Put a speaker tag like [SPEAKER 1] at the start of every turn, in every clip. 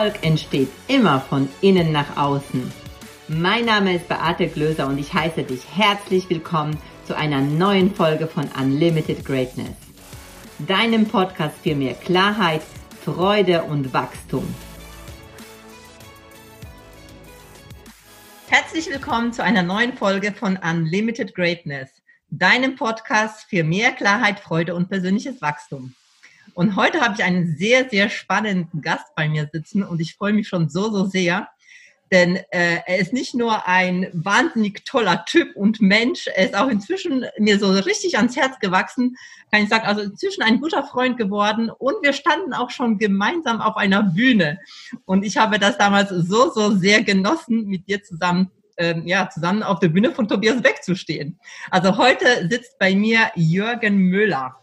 [SPEAKER 1] Erfolg entsteht immer von innen nach außen. Mein Name ist Beate Glöser und ich heiße dich herzlich willkommen zu einer neuen Folge von Unlimited Greatness. Deinem Podcast für mehr Klarheit, Freude und Wachstum. Herzlich willkommen zu einer neuen Folge von Unlimited Greatness, deinem Podcast für mehr Klarheit, Freude und persönliches Wachstum. Und heute habe ich einen sehr, sehr spannenden Gast bei mir sitzen und ich freue mich schon so, so sehr, denn äh, er ist nicht nur ein wahnsinnig toller Typ und Mensch, er ist auch inzwischen mir so richtig ans Herz gewachsen, kann ich sagen, also inzwischen ein guter Freund geworden und wir standen auch schon gemeinsam auf einer Bühne. Und ich habe das damals so, so sehr genossen, mit dir zusammen ähm, ja, zusammen auf der Bühne von Tobias Beck zu stehen. Also heute sitzt bei mir Jürgen Müller.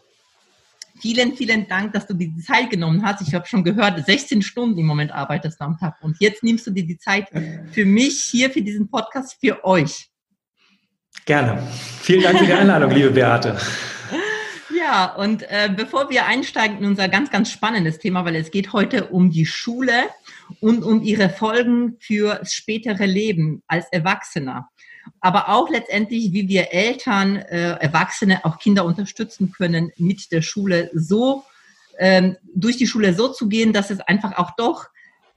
[SPEAKER 1] Vielen, vielen Dank, dass du dir die Zeit genommen hast. Ich habe schon gehört, 16 Stunden im Moment arbeitest du am Tag. Und jetzt nimmst du dir die Zeit für mich hier, für diesen Podcast, für euch.
[SPEAKER 2] Gerne. Vielen Dank für die Einladung, liebe Beate.
[SPEAKER 1] Ja, und äh, bevor wir einsteigen in unser ganz, ganz spannendes Thema, weil es geht heute um die Schule und um ihre Folgen für spätere Leben als Erwachsener aber auch letztendlich, wie wir Eltern, äh, Erwachsene, auch Kinder unterstützen können, mit der Schule so, ähm, durch die Schule so zu gehen, dass es einfach auch doch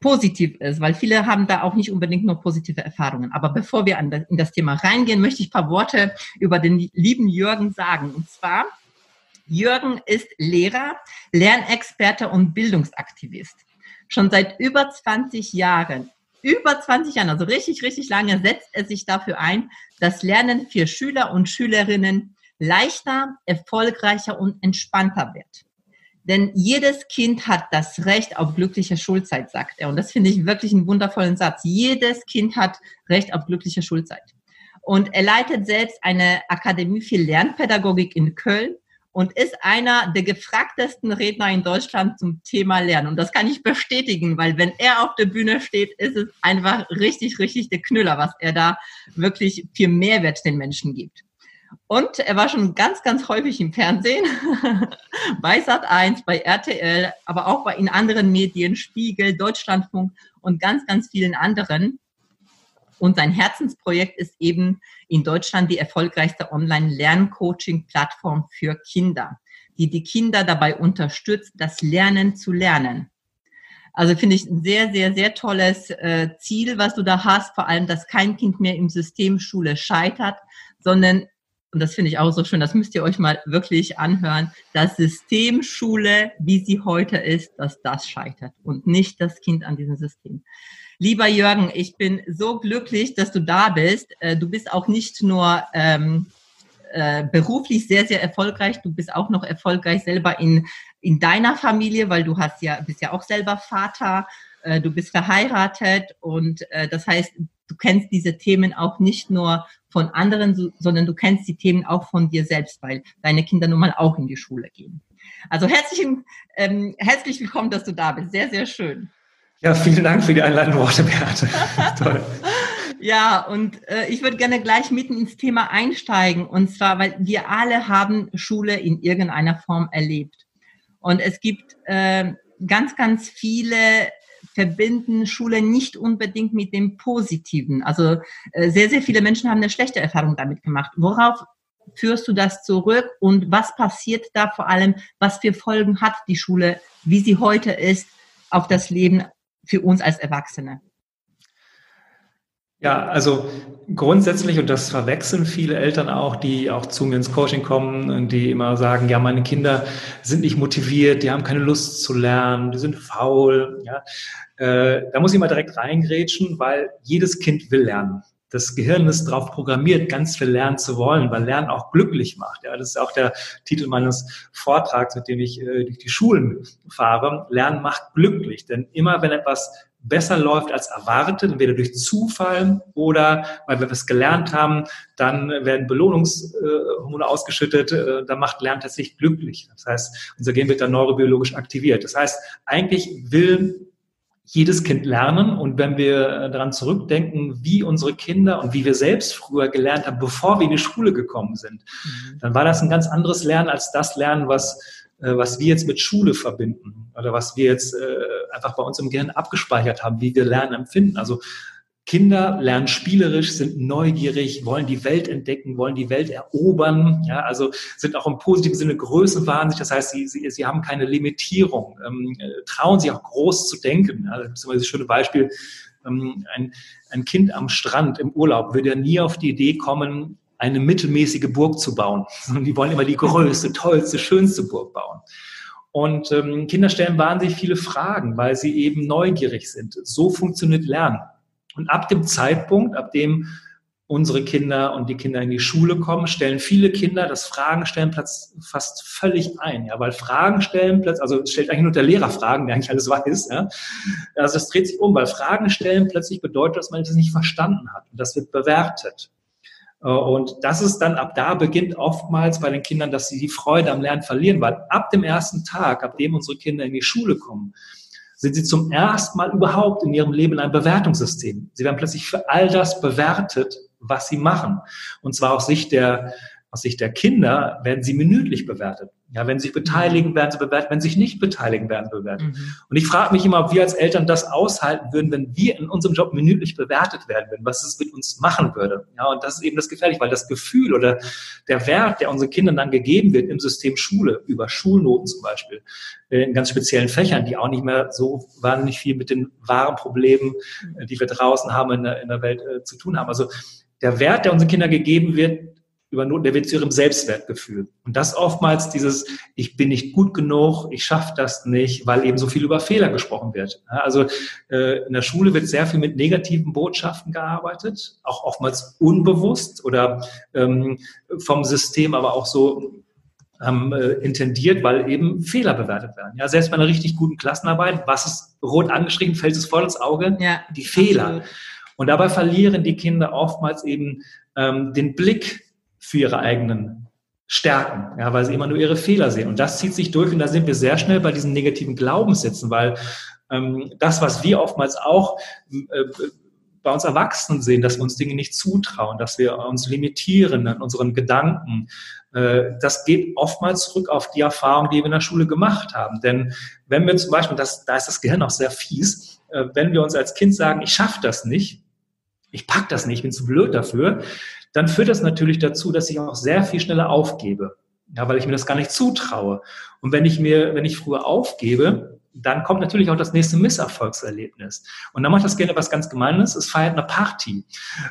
[SPEAKER 1] positiv ist, weil viele haben da auch nicht unbedingt nur positive Erfahrungen. Aber bevor wir das, in das Thema reingehen, möchte ich ein paar Worte über den lieben Jürgen sagen. Und zwar, Jürgen ist Lehrer, Lernexperte und Bildungsaktivist. Schon seit über 20 Jahren über 20 Jahren, also richtig, richtig lange, setzt er sich dafür ein, dass Lernen für Schüler und Schülerinnen leichter, erfolgreicher und entspannter wird. Denn jedes Kind hat das Recht auf glückliche Schulzeit, sagt er. Und das finde ich wirklich einen wundervollen Satz. Jedes Kind hat Recht auf glückliche Schulzeit. Und er leitet selbst eine Akademie für Lernpädagogik in Köln und ist einer der gefragtesten Redner in Deutschland zum Thema Lernen. Und das kann ich bestätigen, weil wenn er auf der Bühne steht, ist es einfach richtig, richtig der Knüller, was er da wirklich für Mehrwert den Menschen gibt. Und er war schon ganz, ganz häufig im Fernsehen, bei Sat1, bei RTL, aber auch bei in anderen Medien, Spiegel, Deutschlandfunk und ganz, ganz vielen anderen. Und sein Herzensprojekt ist eben in Deutschland die erfolgreichste Online-Lerncoaching-Plattform für Kinder, die die Kinder dabei unterstützt, das Lernen zu lernen. Also finde ich ein sehr, sehr, sehr tolles äh, Ziel, was du da hast, vor allem, dass kein Kind mehr im System Schule scheitert, sondern, und das finde ich auch so schön, das müsst ihr euch mal wirklich anhören, das System Schule, wie sie heute ist, dass das scheitert und nicht das Kind an diesem System. Lieber Jürgen, ich bin so glücklich, dass du da bist. Äh, du bist auch nicht nur ähm, äh, beruflich sehr, sehr erfolgreich, du bist auch noch erfolgreich selber in, in deiner Familie, weil du hast ja, bist ja auch selber Vater, äh, du bist verheiratet und äh, das heißt, du kennst diese Themen auch nicht nur von anderen, sondern du kennst die Themen auch von dir selbst, weil deine Kinder nun mal auch in die Schule gehen. Also herzlichen, ähm, herzlich willkommen, dass du da bist. Sehr, sehr schön.
[SPEAKER 2] Ja, vielen Dank für die einleitenden Worte, Beate. Toll.
[SPEAKER 1] Ja, und äh, ich würde gerne gleich mitten ins Thema einsteigen. Und zwar, weil wir alle haben Schule in irgendeiner Form erlebt. Und es gibt äh, ganz, ganz viele verbinden Schule nicht unbedingt mit dem Positiven. Also äh, sehr, sehr viele Menschen haben eine schlechte Erfahrung damit gemacht. Worauf führst du das zurück und was passiert da vor allem? Was für Folgen hat die Schule, wie sie heute ist, auf das Leben für uns als Erwachsene?
[SPEAKER 2] Ja, also grundsätzlich, und das verwechseln viele Eltern auch, die auch zu mir ins Coaching kommen und die immer sagen, ja, meine Kinder sind nicht motiviert, die haben keine Lust zu lernen, die sind faul. Ja. Äh, da muss ich mal direkt reingrätschen, weil jedes Kind will lernen. Das Gehirn ist darauf programmiert, ganz viel lernen zu wollen, weil Lernen auch glücklich macht. Ja, das ist auch der Titel meines Vortrags, mit dem ich äh, durch die Schulen fahre. Lernen macht glücklich, denn immer wenn etwas besser läuft als erwartet, entweder durch Zufall oder weil wir was gelernt haben, dann werden Belohnungshormone ausgeschüttet, äh, da macht Lernen tatsächlich glücklich. Das heißt, unser Gehirn wird dann neurobiologisch aktiviert. Das heißt, eigentlich will jedes Kind lernen. Und wenn wir äh, daran zurückdenken, wie unsere Kinder und wie wir selbst früher gelernt haben, bevor wir in die Schule gekommen sind, mhm. dann war das ein ganz anderes Lernen als das Lernen, was, äh, was wir jetzt mit Schule verbinden oder was wir jetzt äh, einfach bei uns im Gehirn abgespeichert haben, wie wir Lernen empfinden. Also Kinder lernen spielerisch, sind neugierig, wollen die Welt entdecken, wollen die Welt erobern, ja, also sind auch im positiven Sinne größenwahnsinnig. Das heißt, sie, sie, sie haben keine Limitierung, ähm, trauen sich auch groß zu denken. Ja, das ist immer dieses schöne Beispiel. Ähm, ein, ein Kind am Strand im Urlaub würde ja nie auf die Idee kommen, eine mittelmäßige Burg zu bauen, sondern die wollen immer die größte, tollste, schönste Burg bauen. Und ähm, Kinder stellen wahnsinnig viele Fragen, weil sie eben neugierig sind. So funktioniert Lernen. Und ab dem Zeitpunkt, ab dem unsere Kinder und die Kinder in die Schule kommen, stellen viele Kinder das Fragen stellen Platz fast völlig ein, ja, weil Fragen stellen Platz, also es stellt eigentlich nur der Lehrer Fragen, der eigentlich alles weiß, ja. Also das dreht sich um, weil Fragen stellen plötzlich bedeutet, dass man das nicht verstanden hat und das wird bewertet. Und das ist dann, ab da beginnt oftmals bei den Kindern, dass sie die Freude am Lernen verlieren, weil ab dem ersten Tag, ab dem unsere Kinder in die Schule kommen, sind sie zum ersten Mal überhaupt in ihrem Leben ein Bewertungssystem. Sie werden plötzlich für all das bewertet, was sie machen. Und zwar aus Sicht der, aus Sicht der Kinder werden sie minütlich bewertet. Ja, wenn sie sich beteiligen, werden sie bewertet. Wenn sie sich nicht beteiligen, werden sie bewertet. Mhm. Und ich frage mich immer, ob wir als Eltern das aushalten würden, wenn wir in unserem Job minütlich bewertet werden würden, was es mit uns machen würde. Ja, und das ist eben das Gefährliche, weil das Gefühl oder der Wert, der unseren Kindern dann gegeben wird im System Schule, über Schulnoten zum Beispiel, in ganz speziellen Fächern, die auch nicht mehr so wahnsinnig viel mit den wahren Problemen, die wir draußen haben in der, in der Welt äh, zu tun haben. Also der Wert, der unseren Kindern gegeben wird, über Noten, der wird zu ihrem Selbstwertgefühl. Und das oftmals dieses, ich bin nicht gut genug, ich schaffe das nicht, weil eben so viel über Fehler gesprochen wird. Also äh, in der Schule wird sehr viel mit negativen Botschaften gearbeitet, auch oftmals unbewusst oder ähm, vom System aber auch so ähm, äh, intendiert, weil eben Fehler bewertet werden. Ja, selbst bei einer richtig guten Klassenarbeit, was ist rot angeschrieben, fällt es voll ins Auge? Ja, die Fehler. Absolut. Und dabei verlieren die Kinder oftmals eben ähm, den Blick für ihre eigenen Stärken, ja, weil sie immer nur ihre Fehler sehen. Und das zieht sich durch und da sind wir sehr schnell bei diesen negativen Glaubenssätzen, weil ähm, das, was wir oftmals auch äh, bei uns Erwachsenen sehen, dass wir uns Dinge nicht zutrauen, dass wir uns limitieren an unseren Gedanken, äh, das geht oftmals zurück auf die Erfahrung, die wir in der Schule gemacht haben. Denn wenn wir zum Beispiel, das, da ist das Gehirn auch sehr fies, äh, wenn wir uns als Kind sagen, ich schaffe das nicht, ich pack das nicht, ich bin zu blöd dafür, dann führt das natürlich dazu, dass ich auch sehr viel schneller aufgebe. Ja, weil ich mir das gar nicht zutraue. Und wenn ich mir, wenn ich früher aufgebe, dann kommt natürlich auch das nächste Misserfolgserlebnis. Und dann macht das gerne was ganz Gemeines, es feiert eine Party,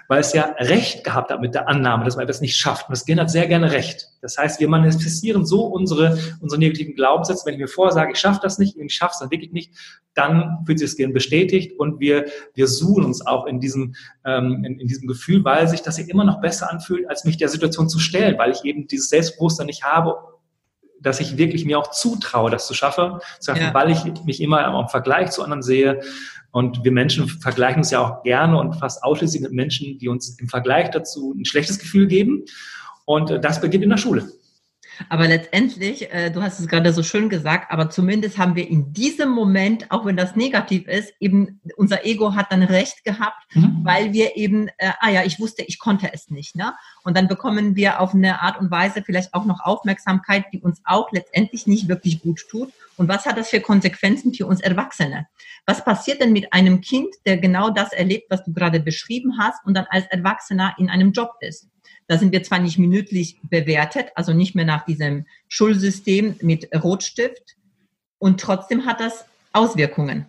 [SPEAKER 2] weil es ja Recht gehabt hat mit der Annahme, dass man etwas nicht schafft. Und das Gehirn hat sehr gerne Recht. Das heißt, wir manifestieren so unsere, unsere negativen Glaubenssätze. Wenn ich mir vorher ich schaffe das nicht, ich schaffe es dann wirklich nicht, dann fühlt sich das Gehirn bestätigt und wir, wir suchen uns auch in diesem, ähm, in, in diesem Gefühl, weil sich das ja immer noch besser anfühlt, als mich der Situation zu stellen, weil ich eben dieses Selbstbewusstsein nicht habe dass ich wirklich mir auch zutraue, das zu schaffen, ja. weil ich mich immer im Vergleich zu anderen sehe. Und wir Menschen vergleichen uns ja auch gerne und fast ausschließlich mit Menschen, die uns im Vergleich dazu ein schlechtes Gefühl geben. Und das beginnt in der Schule.
[SPEAKER 1] Aber letztendlich, äh, du hast es gerade so schön gesagt, aber zumindest haben wir in diesem Moment, auch wenn das negativ ist, eben unser Ego hat dann recht gehabt, mhm. weil wir eben, äh, ah ja, ich wusste, ich konnte es nicht. Ne? Und dann bekommen wir auf eine Art und Weise vielleicht auch noch Aufmerksamkeit, die uns auch letztendlich nicht wirklich gut tut. Und was hat das für Konsequenzen für uns Erwachsene? Was passiert denn mit einem Kind, der genau das erlebt, was du gerade beschrieben hast und dann als Erwachsener in einem Job ist? Da sind wir zwar nicht minütlich bewertet, also nicht mehr nach diesem Schulsystem mit Rotstift, und trotzdem hat das Auswirkungen.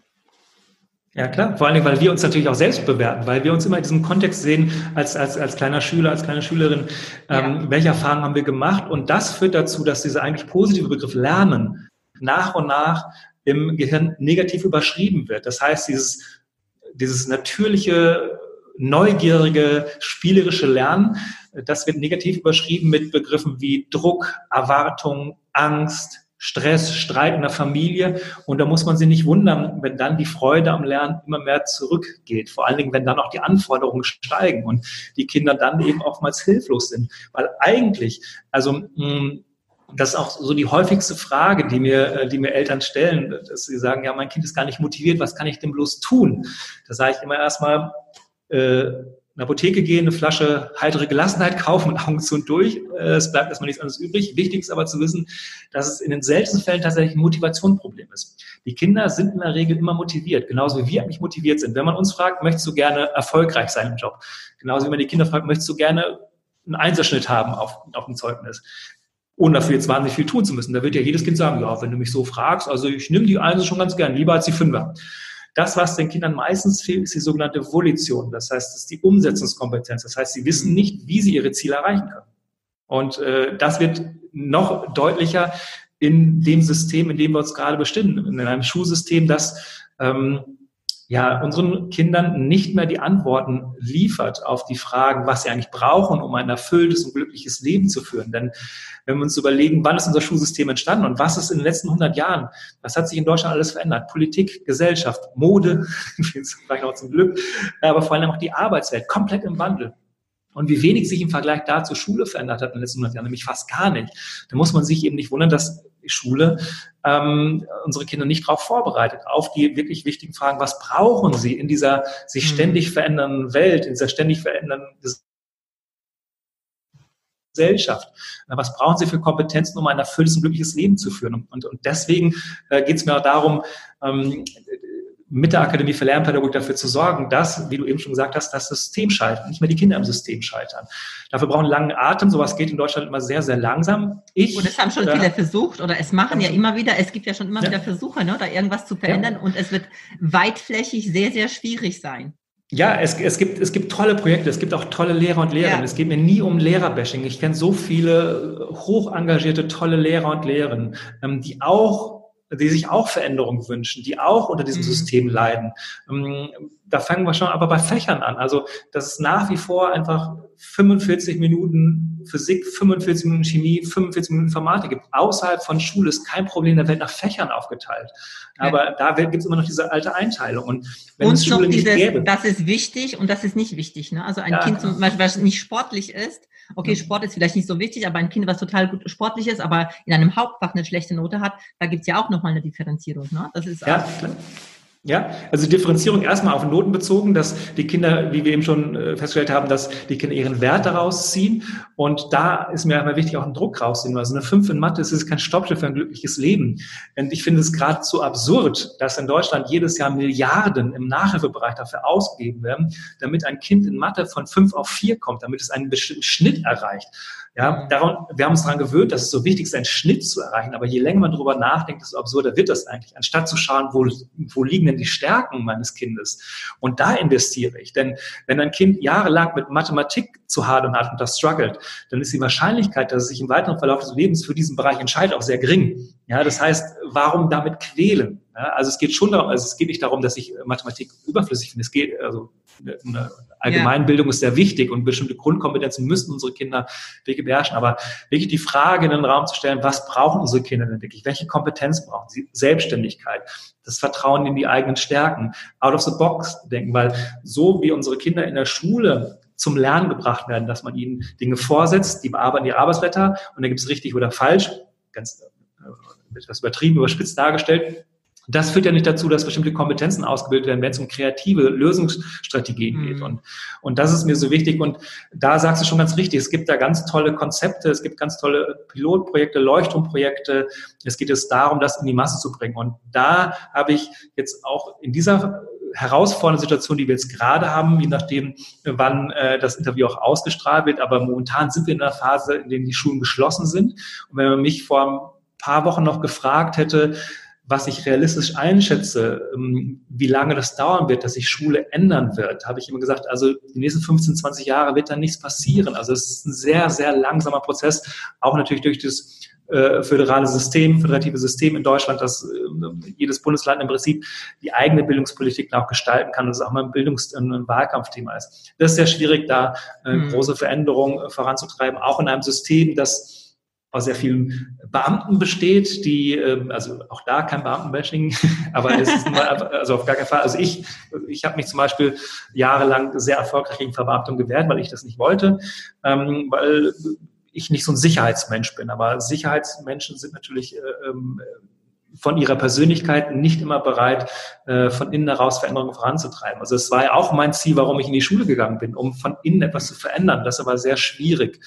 [SPEAKER 2] Ja, klar. Vor allem, weil wir uns natürlich auch selbst bewerten, weil wir uns immer in diesem Kontext sehen, als, als, als kleiner Schüler, als kleine Schülerin, ähm, ja. welche Erfahrungen haben wir gemacht? Und das führt dazu, dass dieser eigentlich positive Begriff Lernen nach und nach im Gehirn negativ überschrieben wird. Das heißt, dieses, dieses natürliche neugierige, spielerische Lernen, das wird negativ überschrieben mit Begriffen wie Druck, Erwartung, Angst, Stress, Streit in der Familie. Und da muss man sich nicht wundern, wenn dann die Freude am Lernen immer mehr zurückgeht. Vor allen Dingen, wenn dann auch die Anforderungen steigen und die Kinder dann eben oftmals hilflos sind. Weil eigentlich, also hm, das ist auch so die häufigste Frage, die mir, die mir Eltern stellen, dass sie sagen, ja, mein Kind ist gar nicht motiviert, was kann ich denn bloß tun? Da sage ich immer erstmal, äh, der Apotheke gehen, eine Flasche heitere Gelassenheit kaufen und Augen zu und durch. Äh, es bleibt erstmal nichts anderes übrig. Wichtig ist aber zu wissen, dass es in den seltensten Fällen tatsächlich ein Motivationsproblem ist. Die Kinder sind in der Regel immer motiviert, genauso wie wir eigentlich motiviert sind. Wenn man uns fragt, möchtest du gerne erfolgreich sein im Job? Genauso wie man die Kinder fragt, möchtest du gerne einen Einserschnitt haben auf, auf dem Zeugnis? ohne dafür jetzt wahnsinnig viel tun zu müssen. Da wird ja jedes Kind sagen, ja, wenn du mich so fragst, also ich nehme die Einser schon ganz gern, lieber als die Fünfer. Das, was den Kindern meistens fehlt, ist die sogenannte Volition. Das heißt, das ist die Umsetzungskompetenz. Das heißt, sie wissen nicht, wie sie ihre Ziele erreichen können. Und äh, das wird noch deutlicher in dem System, in dem wir uns gerade bestimmen, in einem Schulsystem, das ähm, ja, unseren Kindern nicht mehr die Antworten liefert auf die Fragen, was sie eigentlich brauchen, um ein erfülltes und glückliches Leben zu führen. Denn wenn wir uns überlegen, wann ist unser Schulsystem entstanden und was ist in den letzten 100 Jahren, was hat sich in Deutschland alles verändert? Politik, Gesellschaft, Mode, vielleicht auch zum Glück, aber vor allem auch die Arbeitswelt, komplett im Wandel. Und wie wenig sich im Vergleich dazu Schule verändert hat in den letzten 100 Jahren, nämlich fast gar nicht. Da muss man sich eben nicht wundern, dass Schule ähm, unsere Kinder nicht darauf vorbereitet, auf die wirklich wichtigen Fragen, was brauchen sie in dieser sich hm. ständig verändernden Welt, in dieser ständig verändernden Gesellschaft. Was brauchen sie für Kompetenzen, um ein erfülltes und glückliches Leben zu führen? Und, und deswegen äh, geht es mir auch darum, ähm, mit der Akademie für Lernpädagogik dafür zu sorgen, dass, wie du eben schon gesagt hast, das System scheitert, nicht mehr die Kinder im System scheitern. Dafür brauchen langen Atem. Sowas geht in Deutschland immer sehr, sehr langsam.
[SPEAKER 1] Ich, und es haben schon äh, viele versucht oder es machen ja immer wieder, es gibt ja schon immer ja. wieder Versuche, ne, da irgendwas zu verändern ja. und es wird weitflächig sehr, sehr schwierig sein.
[SPEAKER 2] Ja, es, es, gibt, es gibt tolle Projekte, es gibt auch tolle Lehrer und Lehrerinnen. Ja. Es geht mir nie um Lehrerbashing. Ich kenne so viele hoch engagierte, tolle Lehrer und Lehrerinnen, ähm, die auch die sich auch Veränderungen wünschen, die auch unter diesem mhm. System leiden. Ähm, da fangen wir schon aber bei Fächern an. Also, dass es nach wie vor einfach 45 Minuten Physik, 45 Minuten Chemie, 45 Minuten Informatik gibt. Außerhalb von Schule ist kein Problem der Welt nach Fächern aufgeteilt. Aber ja. da gibt es immer noch diese alte Einteilung. Und
[SPEAKER 1] wenn und es Schule dieses, nicht gäbe. Das ist wichtig und das ist nicht wichtig. Ne? Also ein ja, Kind zum Beispiel, was nicht sportlich ist, okay, Sport ist vielleicht nicht so wichtig, aber ein Kind, was total gut sportlich ist, aber in einem Hauptfach eine schlechte Note hat, da gibt es ja auch nochmal eine Differenzierung. Ne?
[SPEAKER 2] Das ist ja, auch, ja, also Differenzierung erstmal auf Noten bezogen, dass die Kinder, wie wir eben schon äh, festgestellt haben, dass die Kinder ihren Wert daraus ziehen. Und da ist mir einmal wichtig, auch einen Druck rausziehen. Also eine 5 in Mathe ist kein Stoppschild für ein glückliches Leben. Und ich finde es geradezu absurd, dass in Deutschland jedes Jahr Milliarden im Nachhilfebereich dafür ausgegeben werden, damit ein Kind in Mathe von 5 auf 4 kommt, damit es einen bestimmten Schnitt erreicht. Ja, daran, wir haben uns daran gewöhnt, dass es so wichtig ist, einen Schnitt zu erreichen. Aber je länger man darüber nachdenkt, desto absurder wird das eigentlich. Anstatt zu schauen, wo, wo liegen denn die Stärken meines Kindes? Und da investiere ich. Denn wenn ein Kind jahrelang mit Mathematik zu hadern hat und das struggelt, dann ist die Wahrscheinlichkeit, dass es sich im weiteren Verlauf des Lebens für diesen Bereich entscheidet, auch sehr gering. Ja, das heißt, warum damit quälen? Ja, also es geht schon darum, also es geht nicht darum, dass ich Mathematik überflüssig finde. Es geht, also eine Allgemeinbildung ja. ist sehr wichtig und bestimmte Grundkompetenzen müssen unsere Kinder wirklich beherrschen. Aber wirklich die Frage in den Raum zu stellen, was brauchen unsere Kinder denn wirklich? Welche Kompetenz brauchen sie? Selbstständigkeit, das Vertrauen in die eigenen Stärken, out of the box denken, weil so wie unsere Kinder in der Schule zum Lernen gebracht werden, dass man ihnen Dinge vorsetzt, die bearbeiten ihre Arbeitsblätter und da gibt es richtig oder falsch, ganz äh, etwas übertrieben, überspitzt dargestellt, das führt ja nicht dazu, dass bestimmte Kompetenzen ausgebildet werden, wenn es um kreative Lösungsstrategien mhm. geht. Und, und das ist mir so wichtig. Und da sagst du schon ganz richtig, es gibt da ganz tolle Konzepte, es gibt ganz tolle Pilotprojekte, Leuchtturmprojekte. Es geht jetzt darum, das in die Masse zu bringen. Und da habe ich jetzt auch in dieser herausfordernde Situation, die wir jetzt gerade haben, je nachdem, wann äh, das Interview auch ausgestrahlt wird. Aber momentan sind wir in einer Phase, in der die Schulen geschlossen sind. Und wenn man mich vor paar Wochen noch gefragt hätte, was ich realistisch einschätze, ähm, wie lange das dauern wird, dass sich Schule ändern wird, habe ich immer gesagt, also die nächsten 15, 20 Jahre wird da nichts passieren. Also es ist ein sehr, sehr langsamer Prozess, auch natürlich durch das äh, föderale System, föderative System in Deutschland, dass äh, jedes Bundesland im Prinzip die eigene Bildungspolitik auch gestalten kann und es auch mal ein Bildungs- und Wahlkampfthema ist. Das ist sehr schwierig, da äh, mhm. große Veränderungen äh, voranzutreiben, auch in einem System, das aus sehr vielen Beamten besteht, die, ähm, also auch da kein Beamtenbashing, aber es ist mal, also auf gar keinen Fall. Also ich, ich habe mich zum Beispiel jahrelang sehr erfolgreich gegen Verbeamtung gewehrt, weil ich das nicht wollte, ähm, weil ich nicht so ein Sicherheitsmensch bin. Aber Sicherheitsmenschen sind natürlich äh, ähm, von ihrer Persönlichkeit nicht immer bereit, äh, von innen heraus Veränderungen voranzutreiben. Also es war ja auch mein Ziel, warum ich in die Schule gegangen bin, um von innen etwas zu verändern. Das ist aber sehr schwierig.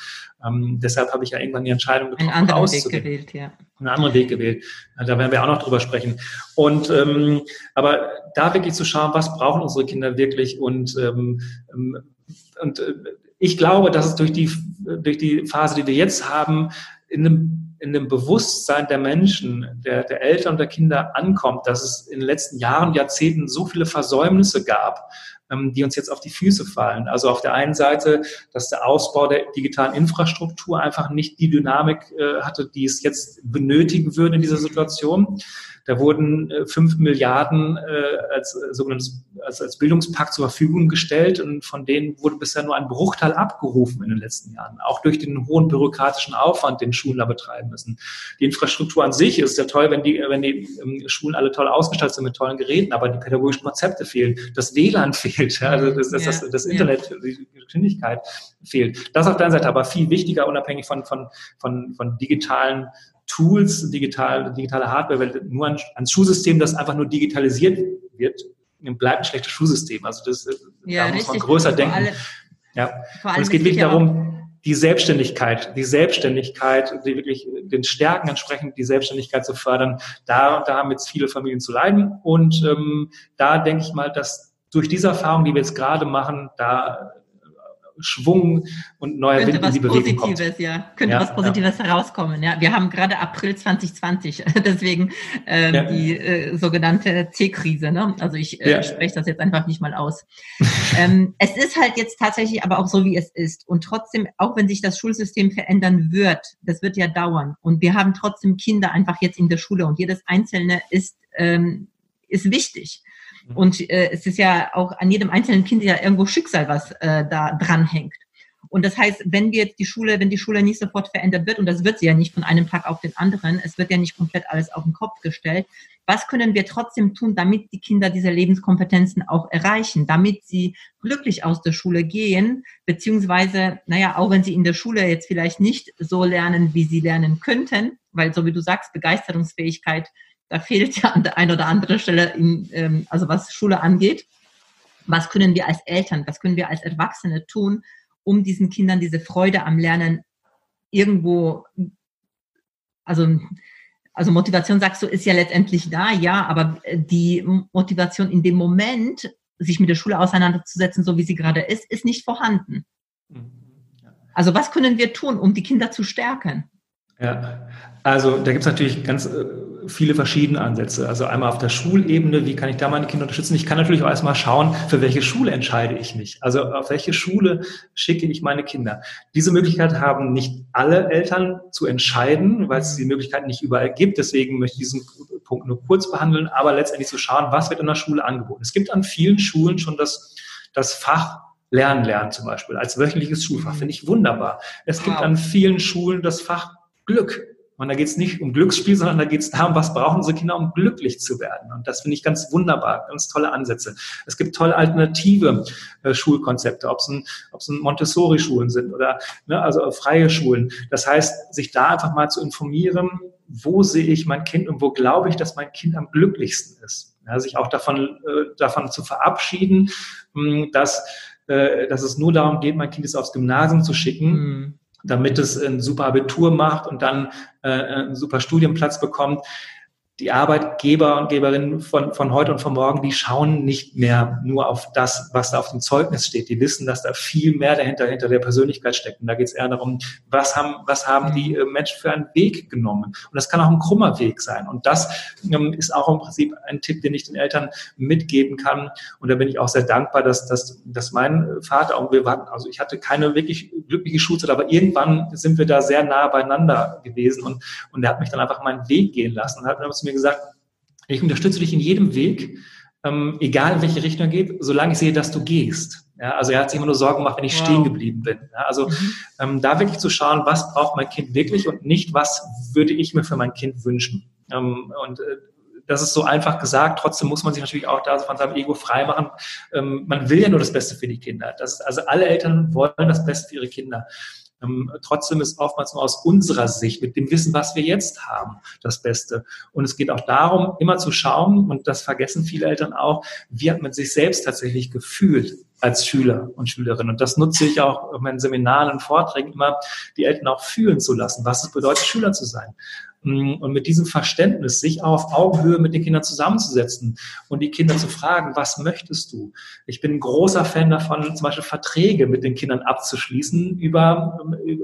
[SPEAKER 2] Ähm, deshalb habe ich ja irgendwann die Entscheidung
[SPEAKER 1] getroffen, Einen anderen Weg gewählt, ja.
[SPEAKER 2] Einen anderen Weg gewählt. Da werden wir auch noch drüber sprechen. Und ähm, aber da wirklich zu schauen, was brauchen unsere Kinder wirklich und ähm, ähm und äh, ich glaube, dass es durch die durch die Phase, die wir jetzt haben, in einem in dem Bewusstsein der Menschen, der, der Eltern und der Kinder ankommt, dass es in den letzten Jahren, Jahrzehnten so viele Versäumnisse gab, ähm, die uns jetzt auf die Füße fallen. Also auf der einen Seite, dass der Ausbau der digitalen Infrastruktur einfach nicht die Dynamik äh, hatte, die es jetzt benötigen würde in dieser Situation. Da wurden äh, fünf Milliarden äh, als äh, sogenanntes als, als Bildungspakt zur Verfügung gestellt und von denen wurde bisher nur ein Bruchteil abgerufen in den letzten Jahren. Auch durch den hohen bürokratischen Aufwand, den Schulen da betreiben müssen. Die Infrastruktur an sich ist ja toll, wenn die, wenn die ähm, Schulen alle toll ausgestattet sind mit tollen Geräten, aber die pädagogischen Konzepte fehlen. Das WLAN fehlt, ja, also das, das, das, das Internet, die Geschwindigkeit fehlt. Das auf der einen Seite aber viel wichtiger, unabhängig von, von, von, von digitalen Tools, digital, digitale Hardware, weil nur ein, ein Schulsystem, das einfach nur digitalisiert wird, bleibt ein schlechtes Schulsystem. Also das, ja, da muss man größer denken. Alle, ja. Und es geht wirklich darum, die Selbstständigkeit, die Selbstständigkeit, die wirklich den Stärken entsprechend die Selbstständigkeit zu fördern. Da, da haben jetzt viele Familien zu leiden. Und ähm, da denke ich mal, dass durch diese Erfahrung, die wir jetzt gerade machen, da Schwung und neuer
[SPEAKER 1] Könnte
[SPEAKER 2] Wind in
[SPEAKER 1] die Bewegung Positives, kommt. Ja. Könnte ja, was Positives ja. herauskommen. Ja, wir haben gerade April 2020, deswegen ähm, ja. die äh, sogenannte C-Krise. Ne? Also ich äh, spreche das jetzt einfach nicht mal aus. ähm, es ist halt jetzt tatsächlich aber auch so, wie es ist. Und trotzdem, auch wenn sich das Schulsystem verändern wird, das wird ja dauern. Und wir haben trotzdem Kinder einfach jetzt in der Schule und jedes Einzelne ist, ähm, ist wichtig. Mhm. Und äh, es ist ja auch an jedem einzelnen Kind ja irgendwo Schicksal, was äh, da dranhängt. Und das heißt, wenn wir jetzt die Schule, wenn die Schule nicht sofort verändert wird, und das wird sie ja nicht von einem Tag auf den anderen, es wird ja nicht komplett alles auf den Kopf gestellt, was können wir trotzdem tun, damit die Kinder diese Lebenskompetenzen auch erreichen, damit sie glücklich aus der Schule gehen, beziehungsweise, naja, auch wenn sie in der Schule jetzt vielleicht nicht so lernen, wie sie lernen könnten, weil so wie du sagst, Begeisterungsfähigkeit da fehlt ja an der einen oder anderen Stelle, in, ähm, also was Schule angeht. Was können wir als Eltern, was können wir als Erwachsene tun, um diesen Kindern diese Freude am Lernen irgendwo, also, also Motivation sagst du, ist ja letztendlich da, ja, aber die Motivation in dem Moment, sich mit der Schule auseinanderzusetzen, so wie sie gerade ist, ist nicht vorhanden. Mhm. Also was können wir tun, um die Kinder zu stärken?
[SPEAKER 2] Ja, also da gibt es natürlich ganz äh, viele verschiedene Ansätze. Also einmal auf der Schulebene, wie kann ich da meine Kinder unterstützen? Ich kann natürlich auch erstmal schauen, für welche Schule entscheide ich mich. Also auf welche Schule schicke ich meine Kinder. Diese Möglichkeit haben nicht alle Eltern zu entscheiden, weil es die Möglichkeit nicht überall gibt. Deswegen möchte ich diesen Punkt nur kurz behandeln, aber letztendlich zu schauen, was wird in der Schule angeboten. Es gibt an vielen Schulen schon das, das Fach Lernen lernen zum Beispiel als wöchentliches Schulfach. Finde ich wunderbar. Es gibt an vielen Schulen das Fach Glück und da geht es nicht um Glücksspiel, sondern da geht es darum, was brauchen unsere Kinder, um glücklich zu werden. Und das finde ich ganz wunderbar, ganz tolle Ansätze. Es gibt tolle alternative äh, Schulkonzepte, ob es ob's ein Montessori-Schulen sind oder ne, also freie Schulen. Das heißt, sich da einfach mal zu informieren, wo sehe ich mein Kind und wo glaube ich, dass mein Kind am glücklichsten ist. Ja, sich auch davon, äh, davon zu verabschieden, mh, hm, dass, äh, dass es nur darum geht, mein Kind jetzt aufs Gymnasium zu schicken. Mhm damit es ein super Abitur macht und dann äh, einen super Studienplatz bekommt die Arbeitgeber und Geberinnen von, von heute und von morgen, die schauen nicht mehr nur auf das, was da auf dem Zeugnis steht. Die wissen, dass da viel mehr dahinter, hinter der Persönlichkeit steckt. Und da geht es eher darum, was haben, was haben die äh, Menschen für einen Weg genommen? Und das kann auch ein krummer Weg sein. Und das ähm, ist auch im Prinzip ein Tipp, den ich den Eltern mitgeben kann. Und da bin ich auch sehr dankbar, dass, dass, dass mein Vater und wir waren, also ich hatte keine wirklich glückliche Schulzeit, aber irgendwann sind wir da sehr nah beieinander gewesen und, und er hat mich dann einfach meinen Weg gehen lassen und hat mir zu mir gesagt, ich unterstütze dich in jedem Weg, ähm, egal in welche Richtung er geht, solange ich sehe, dass du gehst. Ja, also er hat sich immer nur Sorgen gemacht, wenn ich wow. stehen geblieben bin. Ja, also mhm. ähm, da wirklich zu schauen, was braucht mein Kind wirklich und nicht, was würde ich mir für mein Kind wünschen. Ähm, und äh, das ist so einfach gesagt. Trotzdem muss man sich natürlich auch da von seinem Ego freimachen. Ähm, man will ja nur das Beste für die Kinder. Das, also alle Eltern wollen das Beste für ihre Kinder. Ähm, trotzdem ist oftmals nur aus unserer Sicht, mit dem Wissen, was wir jetzt haben, das Beste. Und es geht auch darum, immer zu schauen, und das vergessen viele Eltern auch, wie hat man sich selbst tatsächlich gefühlt als Schüler und Schülerin. Und das nutze ich auch in meinen Seminaren und Vorträgen immer, die Eltern auch fühlen zu lassen, was es bedeutet, Schüler zu sein. Mm, und mit diesem Verständnis, sich auf Augenhöhe mit den Kindern zusammenzusetzen und die Kinder zu fragen, was möchtest du? Ich bin ein großer Fan davon, zum Beispiel Verträge mit den Kindern abzuschließen über,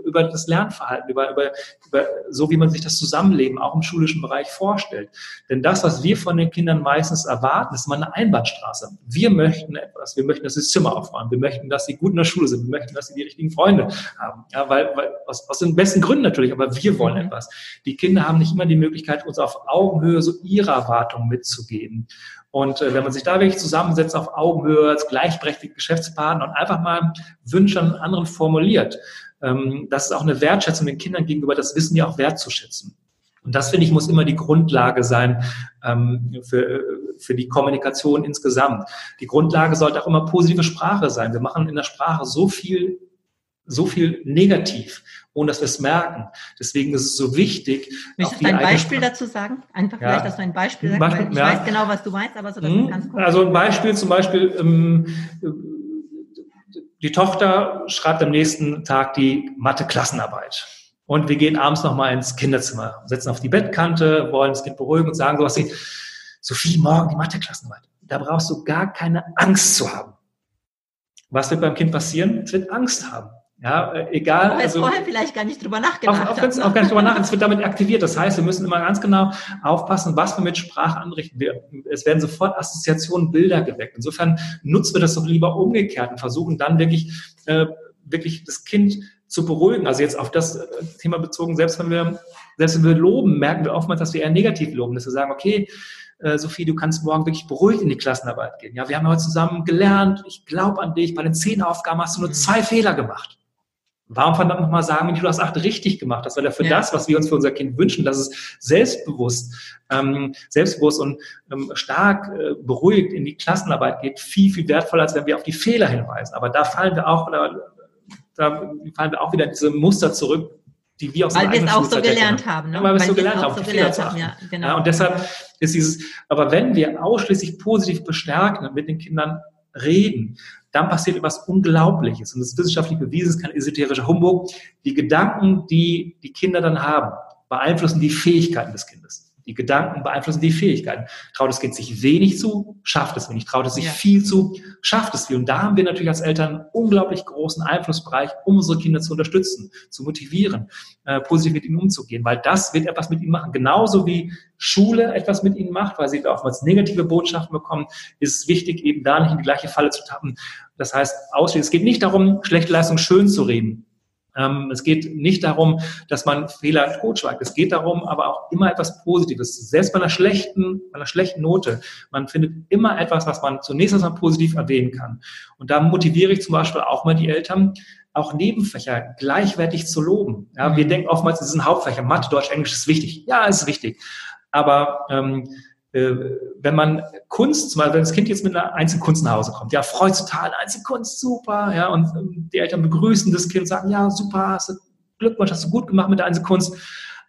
[SPEAKER 2] über das Lernverhalten, über, über, über so wie man sich das Zusammenleben auch im schulischen Bereich vorstellt. Denn das, was wir von den Kindern meistens erwarten, ist mal eine Einbahnstraße. Wir möchten etwas. Wir möchten, dass sie das Zimmer aufräumen. Wir möchten, dass sie gut in der Schule sind. Wir möchten, dass sie die richtigen Freunde haben. Ja, weil, weil aus, aus den besten Gründen natürlich, aber wir wollen etwas. Die Kinder haben nicht immer die Möglichkeit, uns auf Augenhöhe so ihre Erwartungen mitzugeben. Und äh, wenn man sich da wirklich zusammensetzt auf Augenhöhe als gleichberechtigte Geschäftspartner und einfach mal Wünsche an anderen formuliert, ähm, das ist auch eine Wertschätzung den Kindern gegenüber, das Wissen ja auch wertzuschätzen. Und das, finde ich, muss immer die Grundlage sein ähm, für, für die Kommunikation insgesamt. Die Grundlage sollte auch immer positive Sprache sein. Wir machen in der Sprache so viel so viel negativ, ohne dass wir es merken. Deswegen ist es so wichtig.
[SPEAKER 1] Möchtest du ein Beispiel dazu sagen? Einfach ja. vielleicht, dass du ein Beispiel sagst, Beispiel, ich ja. weiß genau, was du meinst, aber so, dass
[SPEAKER 2] mhm. ganz kurz Also ein Beispiel zum Beispiel, ähm, die Tochter schreibt am nächsten Tag die Mathe-Klassenarbeit. Und wir gehen abends nochmal ins Kinderzimmer, setzen auf die Bettkante, wollen das Kind beruhigen und sagen sowas wie, Sophie, morgen die Mathe-Klassenarbeit. Da brauchst du gar keine Angst zu haben. Was wird beim Kind passieren? Es wird Angst haben. Ja, äh, egal.
[SPEAKER 1] Aber also, vorher vielleicht gar nicht drüber nachgedacht
[SPEAKER 2] auch, auch, ganz, auch gar nicht drüber nachdenken. Es wird damit aktiviert. Das heißt, wir müssen immer ganz genau aufpassen, was wir mit Sprache anrichten. Wir, es werden sofort Assoziationen, Bilder geweckt. Insofern nutzen wir das doch lieber umgekehrt und versuchen dann wirklich, äh, wirklich das Kind zu beruhigen. Also jetzt auf das äh, Thema bezogen, selbst wenn wir, selbst wenn wir loben, merken wir oftmals, dass wir eher negativ loben, dass wir sagen, okay, äh, Sophie, du kannst morgen wirklich beruhigt in die Klassenarbeit gehen. Ja, wir haben heute zusammen gelernt, ich glaube an dich, bei den zehn Aufgaben hast du nur mhm. zwei Fehler gemacht. Warum verdammt nochmal sagen, wenn du das acht richtig gemacht hast? Weil er für ja. das, was wir uns für unser Kind wünschen, dass es selbstbewusst, ähm, selbstbewusst und ähm, stark äh, beruhigt in die Klassenarbeit geht, viel, viel wertvoller, als wenn wir auf die Fehler hinweisen. Aber da fallen wir auch, da, da fallen wir auch wieder in diese Muster zurück, die wir aus
[SPEAKER 1] Weil wir es auch so gelernt haben. Ne?
[SPEAKER 2] Weil wir es so gelernt haben, so gelernt haben. Ja, genau. Ja, und deshalb ist dieses, aber wenn wir ausschließlich positiv bestärken und mit den Kindern reden, dann passiert etwas Unglaubliches. Und das ist wissenschaftlich bewiesen, ist kein esoterischer Humbug. Die Gedanken, die die Kinder dann haben, beeinflussen die Fähigkeiten des Kindes. Die Gedanken beeinflussen die Fähigkeiten. Traut das Kind sich wenig zu, schafft es wenig. Traut es sich ja. viel zu, schafft es viel. Und da haben wir natürlich als Eltern einen unglaublich großen Einflussbereich, um unsere Kinder zu unterstützen, zu motivieren, äh, positiv mit ihnen umzugehen, weil das wird etwas mit ihnen machen. Genauso wie Schule etwas mit ihnen macht, weil sie oftmals negative Botschaften bekommen, ist es wichtig, eben da nicht in die gleiche Falle zu tappen. Das heißt, es geht nicht darum, schlechte Leistung schön zu reden. Ähm, es geht nicht darum, dass man Fehler totschweigt. Es geht darum, aber auch immer etwas Positives. Selbst bei einer schlechten, bei einer schlechten Note. Man findet immer etwas, was man zunächst erstmal positiv erwähnen kann. Und da motiviere ich zum Beispiel auch mal die Eltern, auch Nebenfächer gleichwertig zu loben. Ja, wir mhm. denken oftmals, es sind Hauptfächer. Mathe, Deutsch, Englisch ist wichtig. Ja, ist wichtig. Aber ähm, äh, wenn man Kunst, zum Beispiel, wenn das Kind jetzt mit einer Einzelkunst nach Hause kommt, ja, freut total, Einzelkunst, super, ja, und ähm, die Eltern begrüßen das Kind, sagen, ja, super, hast du, Glückwunsch, hast du gut gemacht mit der Einzelkunst.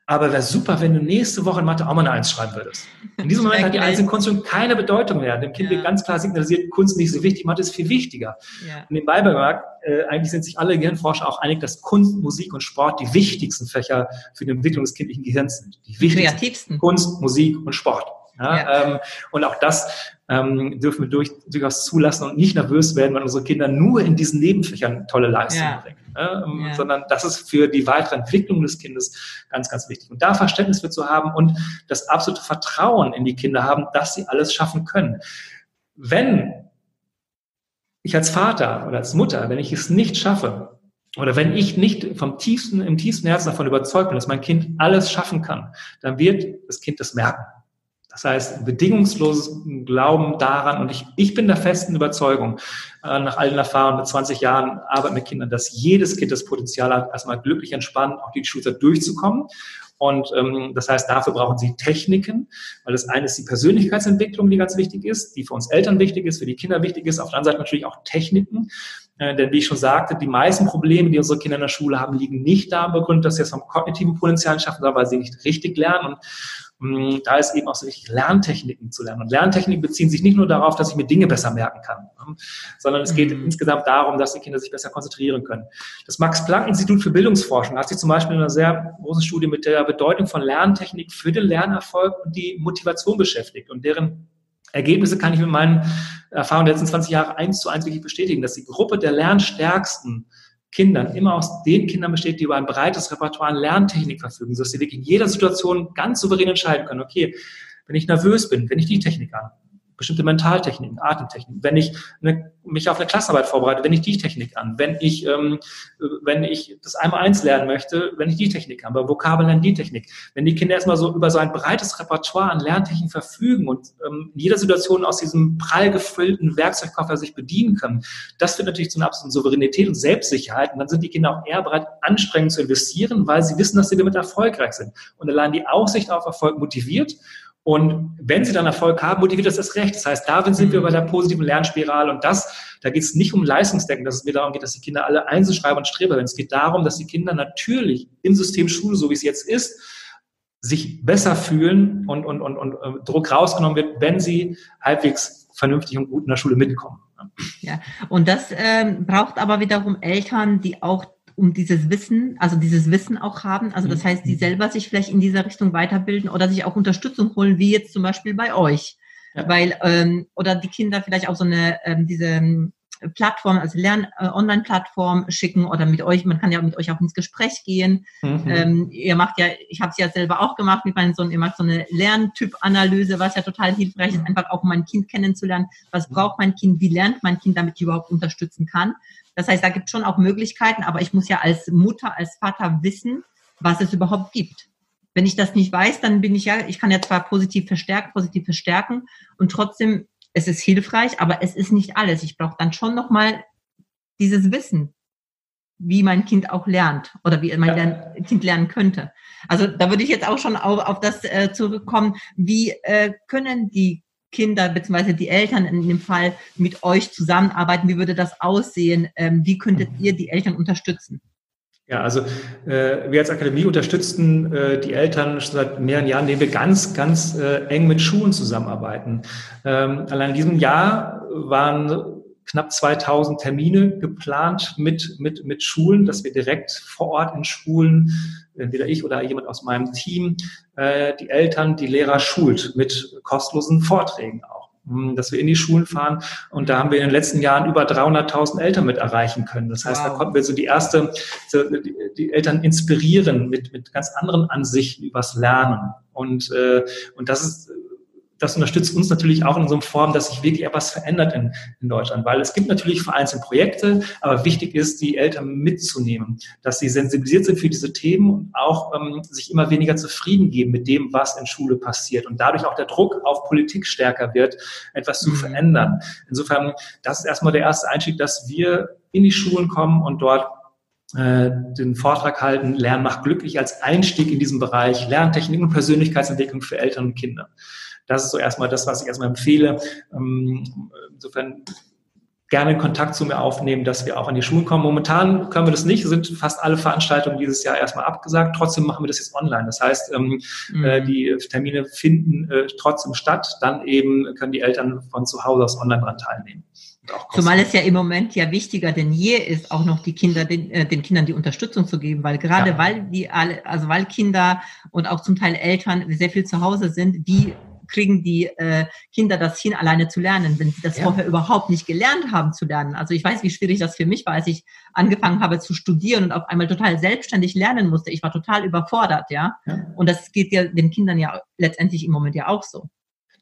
[SPEAKER 2] Aber wäre super, wenn du nächste Woche in Mathe auch mal eine Eins schreiben würdest. In diesem Moment hat die Einzelkunst schon keine Bedeutung mehr. Dem Kind ja. wird ganz klar signalisiert, Kunst nicht so wichtig, Mathe ist viel wichtiger. Ja. Und nebenbei bemerkt, äh, eigentlich sind sich alle Gehirnforscher auch einig, dass Kunst, Musik und Sport die wichtigsten Fächer für die Entwicklung des kindlichen Gehirns sind. Die wichtigsten. Kreativsten. Kunst, Musik und Sport. Ja. Ähm, und auch das ähm, dürfen wir durch, durchaus zulassen und nicht nervös werden, wenn unsere Kinder nur in diesen Nebenfächern tolle Leistungen ja. bringen. Ähm, ja. Sondern das ist für die weitere Entwicklung des Kindes ganz, ganz wichtig. Und da Verständnis für zu haben und das absolute Vertrauen in die Kinder haben, dass sie alles schaffen können. Wenn ich als Vater oder als Mutter, wenn ich es nicht schaffe, oder wenn ich nicht vom tiefsten, im tiefsten Herzen davon überzeugt bin, dass mein Kind alles schaffen kann, dann wird das Kind das merken. Das heißt, bedingungsloses Glauben daran und ich, ich bin der festen Überzeugung, äh, nach allen Erfahrungen mit 20 Jahren Arbeit mit Kindern, dass jedes Kind das Potenzial hat, erstmal glücklich entspannt auch die Schulzeit durchzukommen. Und ähm, das heißt, dafür brauchen sie Techniken, weil das eine ist die Persönlichkeitsentwicklung, die ganz wichtig ist, die für uns Eltern wichtig ist, für die Kinder wichtig ist. Auf der anderen Seite natürlich auch Techniken, Äh, denn wie ich schon sagte, die meisten Probleme, die unsere Kinder in der Schule haben, liegen nicht daran begründet, dass sie es vom kognitiven Potenzial schaffen, sondern weil sie nicht richtig lernen. Und da ist eben auch so wichtig, Lerntechniken zu lernen. Und Lerntechniken beziehen sich nicht nur darauf, dass ich mir Dinge besser merken kann, hm, sondern es geht mhm. insgesamt darum, dass die Kinder sich besser konzentrieren können. Das Max-Planck-Institut für Bildungsforschung hat sich zum Beispiel in einer sehr großen Studie mit der Bedeutung von Lerntechnik für den Lernerfolg und die Motivation beschäftigt und deren Ergebnisse kann ich mit meinen Erfahrungen der letzten 20 Jahre eins zu eins wirklich bestätigen, dass die Gruppe der lernstärksten Kindern immer aus den Kindern besteht, die über ein breites Repertoire an Lerntechnik verfügen, sodass sie wirklich in jeder Situation ganz souverän entscheiden können, okay, wenn ich nervös bin, wenn ich die Technik an, bestimmte Mentaltechniken, Atemtechniken. Wenn ich eine, mich auf eine Klassenarbeit vorbereite, wenn ich die Technik an. Wenn ich, ähm, wenn ich das einmal eins lernen möchte, wenn ich die Technik an. Bei Vokabeln lernen die Technik. Wenn die Kinder erstmal so über so ein breites Repertoire an Lerntechniken verfügen und ähm, in jeder Situation aus diesem prall gefüllten Werkzeugkoffer sich bedienen können, das führt natürlich zu einer absoluten Souveränität und Selbstsicherheit. Und dann sind die Kinder auch eher bereit, anstrengend zu investieren, weil sie wissen, dass sie damit erfolgreich sind. Und allein die Aussicht auf Erfolg motiviert und wenn sie dann Erfolg haben, motiviert das das recht. Das heißt, darin sind wir mhm. bei der positiven Lernspirale. Und das, da geht es nicht um Leistungsdenken, dass es mir darum geht, dass die Kinder alle einzuschreiben und Streber werden. Es geht darum, dass die Kinder natürlich im System Schule, so wie es jetzt ist, sich besser fühlen und, und, und, und äh, Druck rausgenommen wird, wenn sie halbwegs vernünftig und gut in der Schule mitkommen.
[SPEAKER 1] Ja, und das ähm, braucht aber wiederum Eltern, die auch um dieses Wissen, also dieses Wissen auch haben. Also das heißt, die mhm. selber sich vielleicht in dieser Richtung weiterbilden oder sich auch Unterstützung holen, wie jetzt zum Beispiel bei euch. Ja. Weil, ähm, oder die Kinder vielleicht auch so eine, ähm, diese ähm, Plattform, also Lern-Online-Plattform äh, schicken oder mit euch, man kann ja mit euch auch ins Gespräch gehen. Mhm. Ähm, ihr macht ja, ich habe es ja selber auch gemacht mit meinem Sohn, ihr macht so eine Lerntyp-Analyse, was ja total hilfreich ist, mhm. einfach auch mein Kind kennenzulernen. Was braucht mein Kind, wie lernt mein Kind, damit ich überhaupt unterstützen kann. Das heißt, da gibt es schon auch Möglichkeiten, aber ich muss ja als Mutter, als Vater wissen, was es überhaupt gibt. Wenn ich das nicht weiß, dann bin ich ja, ich kann ja zwar positiv verstärken, positiv verstärken und trotzdem, es ist hilfreich, aber es ist nicht alles. Ich brauche dann schon nochmal dieses Wissen, wie mein Kind auch lernt oder wie mein ja. Kind lernen könnte. Also da würde ich jetzt auch schon auf, auf das äh, zurückkommen, wie äh, können die Kinder bzw. die Eltern in dem Fall mit euch zusammenarbeiten? Wie würde das aussehen? Ähm, wie könntet ihr die Eltern unterstützen?
[SPEAKER 2] Ja, also äh, wir als Akademie unterstützen äh, die Eltern schon seit mehreren Jahren, indem wir ganz, ganz äh, eng mit Schulen zusammenarbeiten. Ähm, allein in diesem Jahr waren knapp 2000 Termine geplant mit, mit, mit Schulen, dass wir direkt vor Ort in Schulen, entweder ich oder jemand aus meinem Team, äh, die Eltern, die Lehrer schult mit kostenlosen Vorträgen auch dass wir in die Schulen fahren. Und da haben wir in den letzten Jahren über 300.000 Eltern mit erreichen können. Das heißt, wow. da konnten wir so die erste, so die, die, Eltern inspirieren mit, mit ganz anderen Ansichten übers Lernen. Und, äh, und das ist das unterstützt uns natürlich auch in so einer Form, dass sich wirklich etwas verändert in, in Deutschland, weil es gibt natürlich vereinzelt Projekte, aber wichtig ist, die Eltern mitzunehmen, dass sie sensibilisiert sind für diese Themen und auch ähm, sich immer weniger zufrieden geben mit dem, was in Schule passiert und dadurch auch der Druck auf Politik stärker wird, etwas zu mhm. verändern. Insofern, das ist erstmal der erste Einstieg, dass wir in die Schulen kommen und dort äh, den Vortrag halten, Lernen macht glücklich als Einstieg in diesem Bereich, Lerntechnik und Persönlichkeitsentwicklung für Eltern und Kinder. Das ist so erstmal das, was ich erstmal empfehle. Ähm, insofern gerne Kontakt zu mir aufnehmen, dass wir auch an die Schulen kommen. Momentan können wir das nicht, sind fast alle Veranstaltungen dieses Jahr erstmal abgesagt. Trotzdem machen wir das jetzt online. Das heißt, ähm, mhm. äh, die Termine finden äh, trotzdem statt. Dann eben können die Eltern von zu Hause aus online daran teilnehmen.
[SPEAKER 1] Zumal es ja im Moment ja wichtiger denn je ist, auch noch die Kinder, den, äh, den Kindern die Unterstützung zu geben, weil gerade ja. weil die alle, also weil Kinder und auch zum Teil Eltern sehr viel zu Hause sind, die kriegen die äh, Kinder das hin, alleine zu lernen, wenn sie das ja. vorher überhaupt nicht gelernt haben zu lernen. Also ich weiß, wie schwierig das für mich war, als ich angefangen habe zu studieren und auf einmal total selbstständig lernen musste. Ich war total überfordert, ja. ja. Und das geht ja den Kindern ja letztendlich im Moment ja auch so.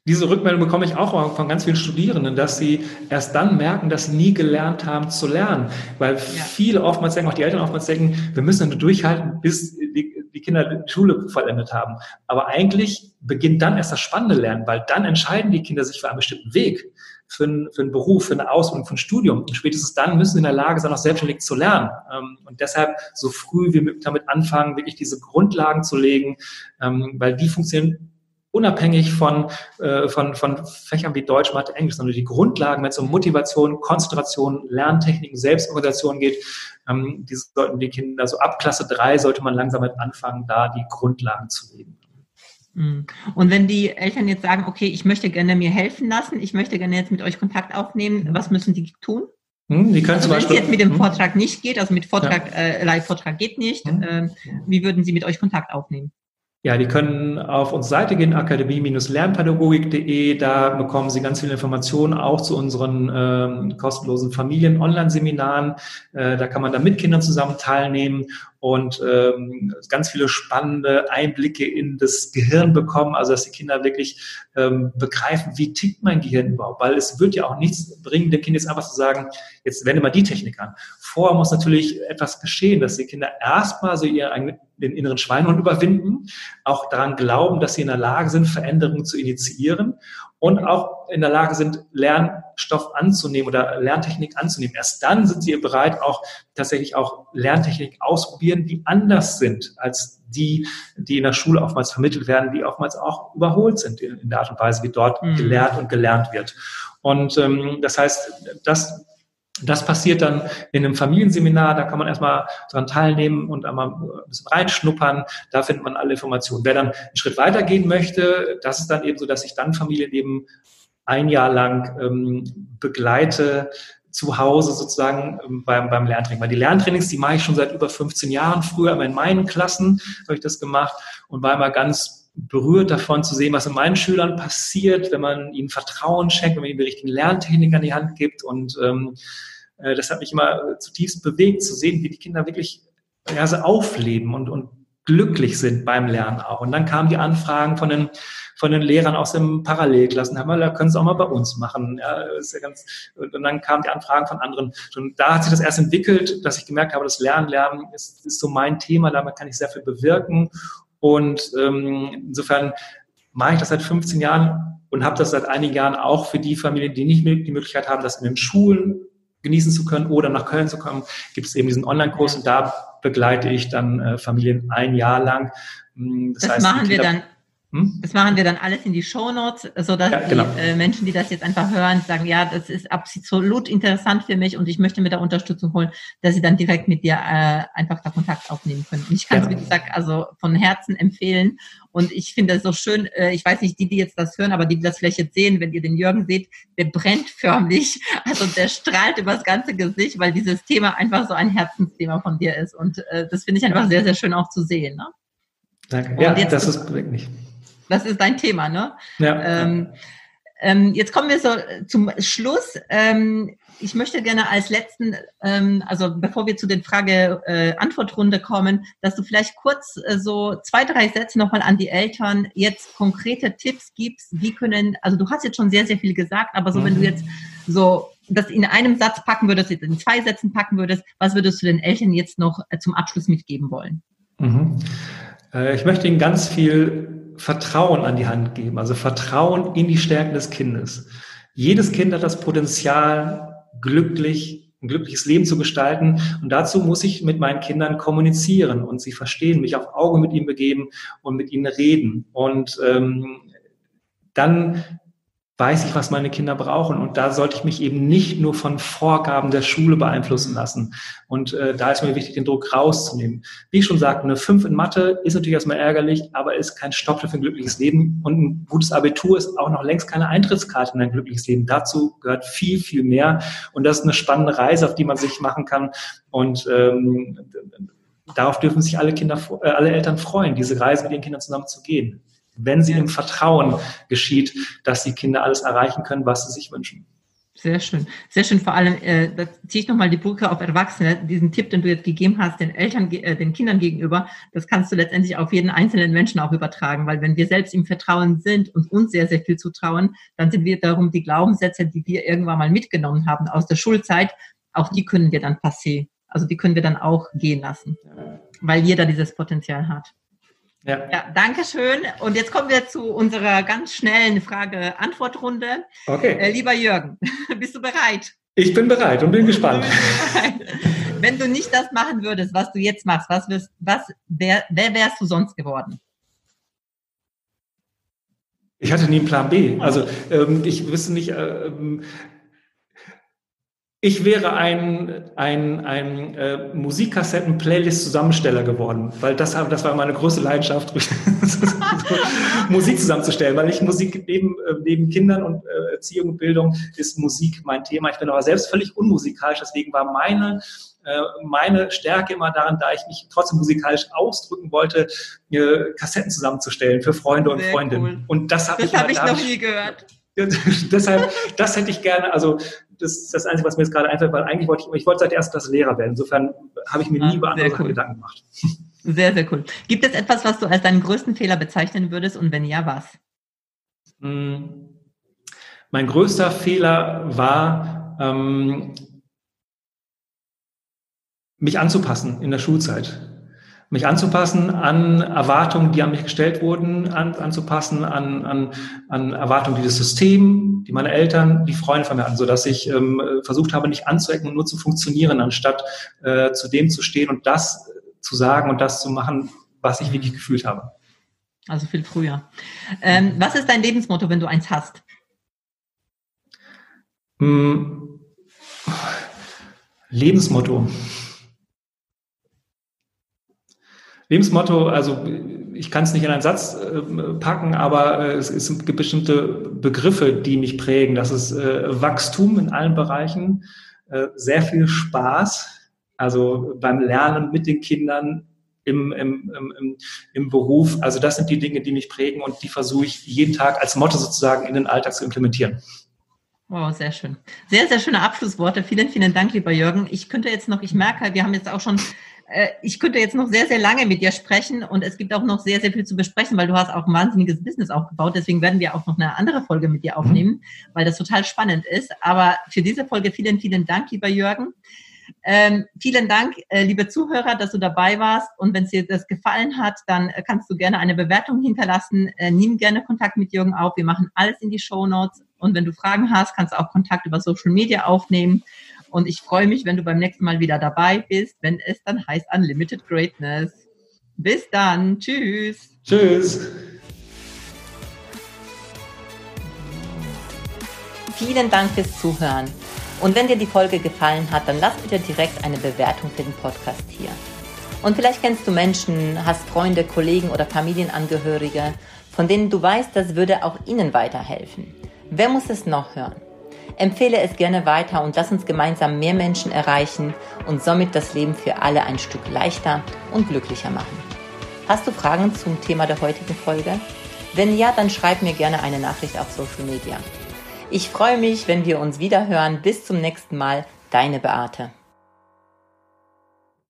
[SPEAKER 2] Diese Rückmeldung bekomme ich auch von ganz vielen Studierenden, dass sie erst dann merken, dass sie nie gelernt haben zu lernen. Weil ja. viele oftmals denken, auch die Eltern oftmals denken, wir müssen nur durchhalten, bis die, die Kinder die Schule vollendet haben. Aber eigentlich beginnt dann erst das spannende Lernen, weil dann entscheiden die Kinder sich für einen bestimmten Weg, für einen, für einen Beruf, für eine Ausbildung, für ein Studium. Und spätestens dann müssen sie in der Lage sein, auch selbstständig zu lernen. Ähm, und deshalb so früh wie möglich damit anfangen, wirklich diese Grundlagen zu legen, ähm, weil die funktionieren unabhängig von, äh, von, von Fächern wie Deutsch, Mathe, Englisch, sondern die Grundlagen, wenn es um Motivation, Konzentration, Lerntechniken, Selbstorganisation geht, ähm, die sollten die Kinder, so ab Klasse drei sollte man langsam mit anfangen, da die Grundlagen zu legen.
[SPEAKER 1] Mhm. Und wenn die Eltern jetzt sagen, okay, ich möchte gerne mir helfen lassen, ich möchte gerne jetzt mit euch Kontakt aufnehmen, was müssen die tun?
[SPEAKER 2] Hm, die können
[SPEAKER 1] also wenn es jetzt mit dem
[SPEAKER 2] hm,
[SPEAKER 1] Vortrag nicht geht, also mit Vortrag,
[SPEAKER 2] Ja.
[SPEAKER 1] äh, Live-Vortrag geht nicht, ähm, wie würden Sie mit euch Kontakt aufnehmen?
[SPEAKER 2] Ja, die können auf unsere Seite gehen, akademie-lernpädagogik.de. Da bekommen Sie ganz viele Informationen auch zu unseren ähm, kostenlosen Familien-Online-Seminaren. Äh, da kann man dann mit Kindern zusammen teilnehmen und ähm, ganz viele spannende Einblicke in das Gehirn bekommen, also dass die Kinder wirklich ähm, begreifen, wie tickt mein Gehirn überhaupt, weil es wird ja auch nichts bringen, dem Kind jetzt einfach zu sagen, jetzt wende mal die Technik an. Vorher muss natürlich etwas geschehen, dass die Kinder erstmal so eigenen, den inneren Schweinhund überwinden, auch daran glauben, dass sie in der Lage sind, Veränderungen zu initiieren und auch in der Lage sind, Lernstoff anzunehmen oder Lerntechnik anzunehmen. Erst dann sind sie bereit, auch tatsächlich auch Lerntechnik ausprobieren, die anders sind als die, die in der Schule oftmals vermittelt werden, die oftmals auch überholt sind in, in der Art und Weise, wie dort
[SPEAKER 1] Mhm.
[SPEAKER 2] gelehrt und gelernt wird. Und ähm, das heißt, das das passiert dann in einem Familienseminar, da kann man erstmal dran teilnehmen und einmal ein bisschen reinschnuppern, da findet man alle Informationen. Wer dann einen Schritt weiter gehen möchte, das ist dann eben so, dass ich dann Familien eben ein Jahr lang ähm, begleite, zu Hause sozusagen ähm, beim, beim Lerntraining. Weil die Lerntrainings, die mache ich schon seit über 15 Jahren. Früher in meinen Klassen habe ich das gemacht und war immer ganz berührt davon zu sehen, was in meinen Schülern passiert, wenn man ihnen Vertrauen schenkt, wenn man ihnen die richtigen Lerntechniken an die Hand gibt und ähm, äh, das hat mich immer zutiefst bewegt, zu sehen, wie die Kinder wirklich ja, so aufleben und, und glücklich sind beim Lernen auch. Und dann kamen die Anfragen von den, von den Lehrern aus den Parallelklassen, da können Sie auch mal bei uns machen. Ja, ist ja ganz, und dann kamen die Anfragen von anderen. Und da hat sich das erst entwickelt, dass ich gemerkt habe, das Lernen, Lernen ist, ist so mein Thema, damit kann ich sehr viel bewirken. Und ähm, insofern mache ich das seit 15 Jahren und habe das seit einigen Jahren auch für die Familien, die nicht die Möglichkeit haben, das in den Schulen genießen zu können oder nach Köln zu kommen, gibt es eben diesen Online-Kurs und da begleite ich dann äh, Familien ein Jahr lang.
[SPEAKER 1] Hm, Das, das heißt, machen wir dann. Hm? Das machen wir dann alles in die Shownotes, sodass ja, genau. die äh, Menschen, die das jetzt einfach hören, sagen, ja, das ist absolut interessant für mich und ich möchte mir da Unterstützung holen, dass sie dann direkt mit dir äh, einfach da Kontakt aufnehmen können. Und ich kann es, ja. wie gesagt, also von Herzen empfehlen. Und ich finde es so schön, äh, ich weiß nicht, die, die jetzt das hören, aber die, die das vielleicht jetzt sehen, wenn ihr den Jürgen seht, der brennt förmlich. Also der strahlt über das ganze Gesicht, weil dieses Thema einfach so ein Herzensthema von dir ist. Und äh, das finde ich einfach sehr, sehr schön auch zu sehen. Ne?
[SPEAKER 2] Danke. Und ja, das ist wirklich.
[SPEAKER 1] Das ist dein Thema, ne?
[SPEAKER 2] Ja.
[SPEAKER 1] Ähm, ähm, jetzt kommen wir so zum Schluss. Ähm, ich möchte gerne als letzten, ähm, also bevor wir zu den Frage-Antwort-Runde äh, kommen, dass du vielleicht kurz äh, so zwei, drei Sätze nochmal an die Eltern jetzt konkrete Tipps gibst. Wie können, also du hast jetzt schon sehr, sehr viel gesagt, aber so mhm. wenn du jetzt so das in einem Satz packen würdest, in zwei Sätzen packen würdest, was würdest du den Eltern jetzt noch äh, zum Abschluss mitgeben wollen?
[SPEAKER 2] Mhm. Äh, ich möchte ihnen ganz viel Vertrauen an die Hand geben, also Vertrauen in die Stärken des Kindes. Jedes Kind hat das Potenzial, glücklich, ein glückliches Leben zu gestalten. Und dazu muss ich mit meinen Kindern kommunizieren und sie verstehen, mich auf Auge mit ihnen begeben und mit ihnen reden. Und ähm, dann weiß ich, was meine Kinder brauchen. Und da sollte ich mich eben nicht nur von Vorgaben der Schule beeinflussen lassen. Und äh, da ist mir wichtig, den Druck rauszunehmen. Wie ich schon sagte, eine 5 in Mathe ist natürlich erstmal ärgerlich, aber ist kein Stopp für ein glückliches Leben. Und ein gutes Abitur ist auch noch längst keine Eintrittskarte in ein glückliches Leben. Dazu gehört viel, viel mehr. Und das ist eine spannende Reise, auf die man sich machen kann. Und ähm, darauf dürfen sich alle Kinder, äh, alle Eltern freuen, diese Reise mit ihren Kindern zusammen zu gehen wenn sie im Vertrauen geschieht, dass die Kinder alles erreichen können, was sie sich wünschen.
[SPEAKER 1] Sehr schön, sehr schön. Vor allem, äh, da ziehe ich nochmal die Brücke auf Erwachsene. Diesen Tipp, den du jetzt gegeben hast, den Eltern, äh, den Kindern gegenüber, das kannst du letztendlich auf jeden einzelnen Menschen auch übertragen, weil wenn wir selbst im Vertrauen sind und uns sehr, sehr viel zutrauen, dann sind wir darum, die Glaubenssätze, die wir irgendwann mal mitgenommen haben aus der Schulzeit, auch die können wir dann passé. Also die können wir dann auch gehen lassen, weil jeder dieses Potenzial hat. Ja. ja, danke schön. Und jetzt kommen wir zu unserer ganz schnellen Frage-Antwort-Runde.
[SPEAKER 2] Okay.
[SPEAKER 1] Äh, lieber Jürgen, bist du bereit?
[SPEAKER 2] Ich bin bereit und bin gespannt.
[SPEAKER 1] Wenn du nicht das machen würdest, was du jetzt machst, was, wirst, was wer, wer wärst du sonst geworden?
[SPEAKER 2] Ich hatte nie einen Plan B. Also ähm, ich wüsste nicht, ähm, ich wäre ein, ein, ein äh, Musikkassetten-Playlist-Zusammensteller geworden, weil das, das war meine größte Leidenschaft, Musik zusammenzustellen, weil ich Musik neben, äh, neben Kindern und äh, Erziehung und Bildung ist Musik mein Thema. Ich bin aber selbst völlig unmusikalisch, deswegen war meine äh, meine Stärke immer daran, da ich mich trotzdem musikalisch ausdrücken wollte, Kassetten zusammenzustellen für Freunde und Sehr Freundinnen. Cool. Und das habe ich,
[SPEAKER 1] hab ich noch nie gehört.
[SPEAKER 2] deshalb, das hätte ich gerne, also das ist das Einzige, was mir jetzt gerade einfällt, weil eigentlich wollte ich, ich wollte seit erst das Lehrer werden. Insofern habe ich mir nie ah, über andere cool. Gedanken gemacht.
[SPEAKER 1] Sehr, sehr cool. Gibt es etwas, was du als deinen größten Fehler bezeichnen würdest und wenn ja, was?
[SPEAKER 2] Hm. Mein größter Fehler war, ähm, mich anzupassen in der Schulzeit mich anzupassen an Erwartungen, die an mich gestellt wurden, an, anzupassen an, an, an Erwartungen, die das System, die meine Eltern, die Freunde von mir hatten, sodass ich ähm, versucht habe, nicht anzuecken und nur zu funktionieren, anstatt äh, zu dem zu stehen und das zu sagen und das zu machen, was ich wirklich gefühlt habe.
[SPEAKER 1] Also viel früher. Ähm, was ist dein Lebensmotto, wenn du eins hast?
[SPEAKER 2] Hm. Lebensmotto. Lebensmotto, also ich kann es nicht in einen Satz äh, packen, aber äh, es, es, gibt bestimmte Begriffe, die mich prägen. Das ist äh, Wachstum in allen Bereichen, äh, sehr viel Spaß, also beim Lernen mit den Kindern, im, im, im, im Beruf. Also das sind die Dinge, die mich prägen und die versuche ich jeden Tag als Motto sozusagen in den Alltag zu implementieren.
[SPEAKER 1] Oh, sehr schön. Sehr, sehr schöne Abschlussworte. Vielen, vielen Dank, lieber Jürgen. Ich könnte jetzt noch, ich merke, wir haben jetzt auch schon ich könnte jetzt noch sehr, sehr lange mit dir sprechen und es gibt auch noch sehr, sehr viel zu besprechen, weil du hast auch ein wahnsinniges Business aufgebaut. Deswegen werden wir auch noch eine andere Folge mit dir aufnehmen, weil das total spannend ist. Aber für diese Folge vielen, vielen Dank, lieber Jürgen. Ähm, vielen Dank, äh, liebe Zuhörer, dass du dabei warst. Und wenn es dir das gefallen hat, dann äh, kannst du gerne eine Bewertung hinterlassen. Äh, nimm gerne Kontakt mit Jürgen auf. Wir machen alles in die Show Notes. Und wenn du Fragen hast, kannst du auch Kontakt über Social Media aufnehmen. Und ich freue mich, wenn du beim nächsten Mal wieder dabei bist, wenn es dann heißt Unlimited Greatness. Bis dann. Tschüss.
[SPEAKER 2] Tschüss.
[SPEAKER 1] Vielen Dank fürs Zuhören. Und wenn dir die Folge gefallen hat, dann lass bitte direkt eine Bewertung für den Podcast hier. Und vielleicht kennst du Menschen, hast Freunde, Kollegen oder Familienangehörige, von denen du weißt, das würde auch ihnen weiterhelfen. Wer muss es noch hören? Empfehle es gerne weiter und lass uns gemeinsam mehr Menschen erreichen und somit das Leben für alle ein Stück leichter und glücklicher machen. Hast du Fragen zum Thema der heutigen Folge? Wenn ja, dann schreib mir gerne eine Nachricht auf Social Media. Ich freue mich, wenn wir uns wieder hören. Bis zum nächsten Mal, deine Beate.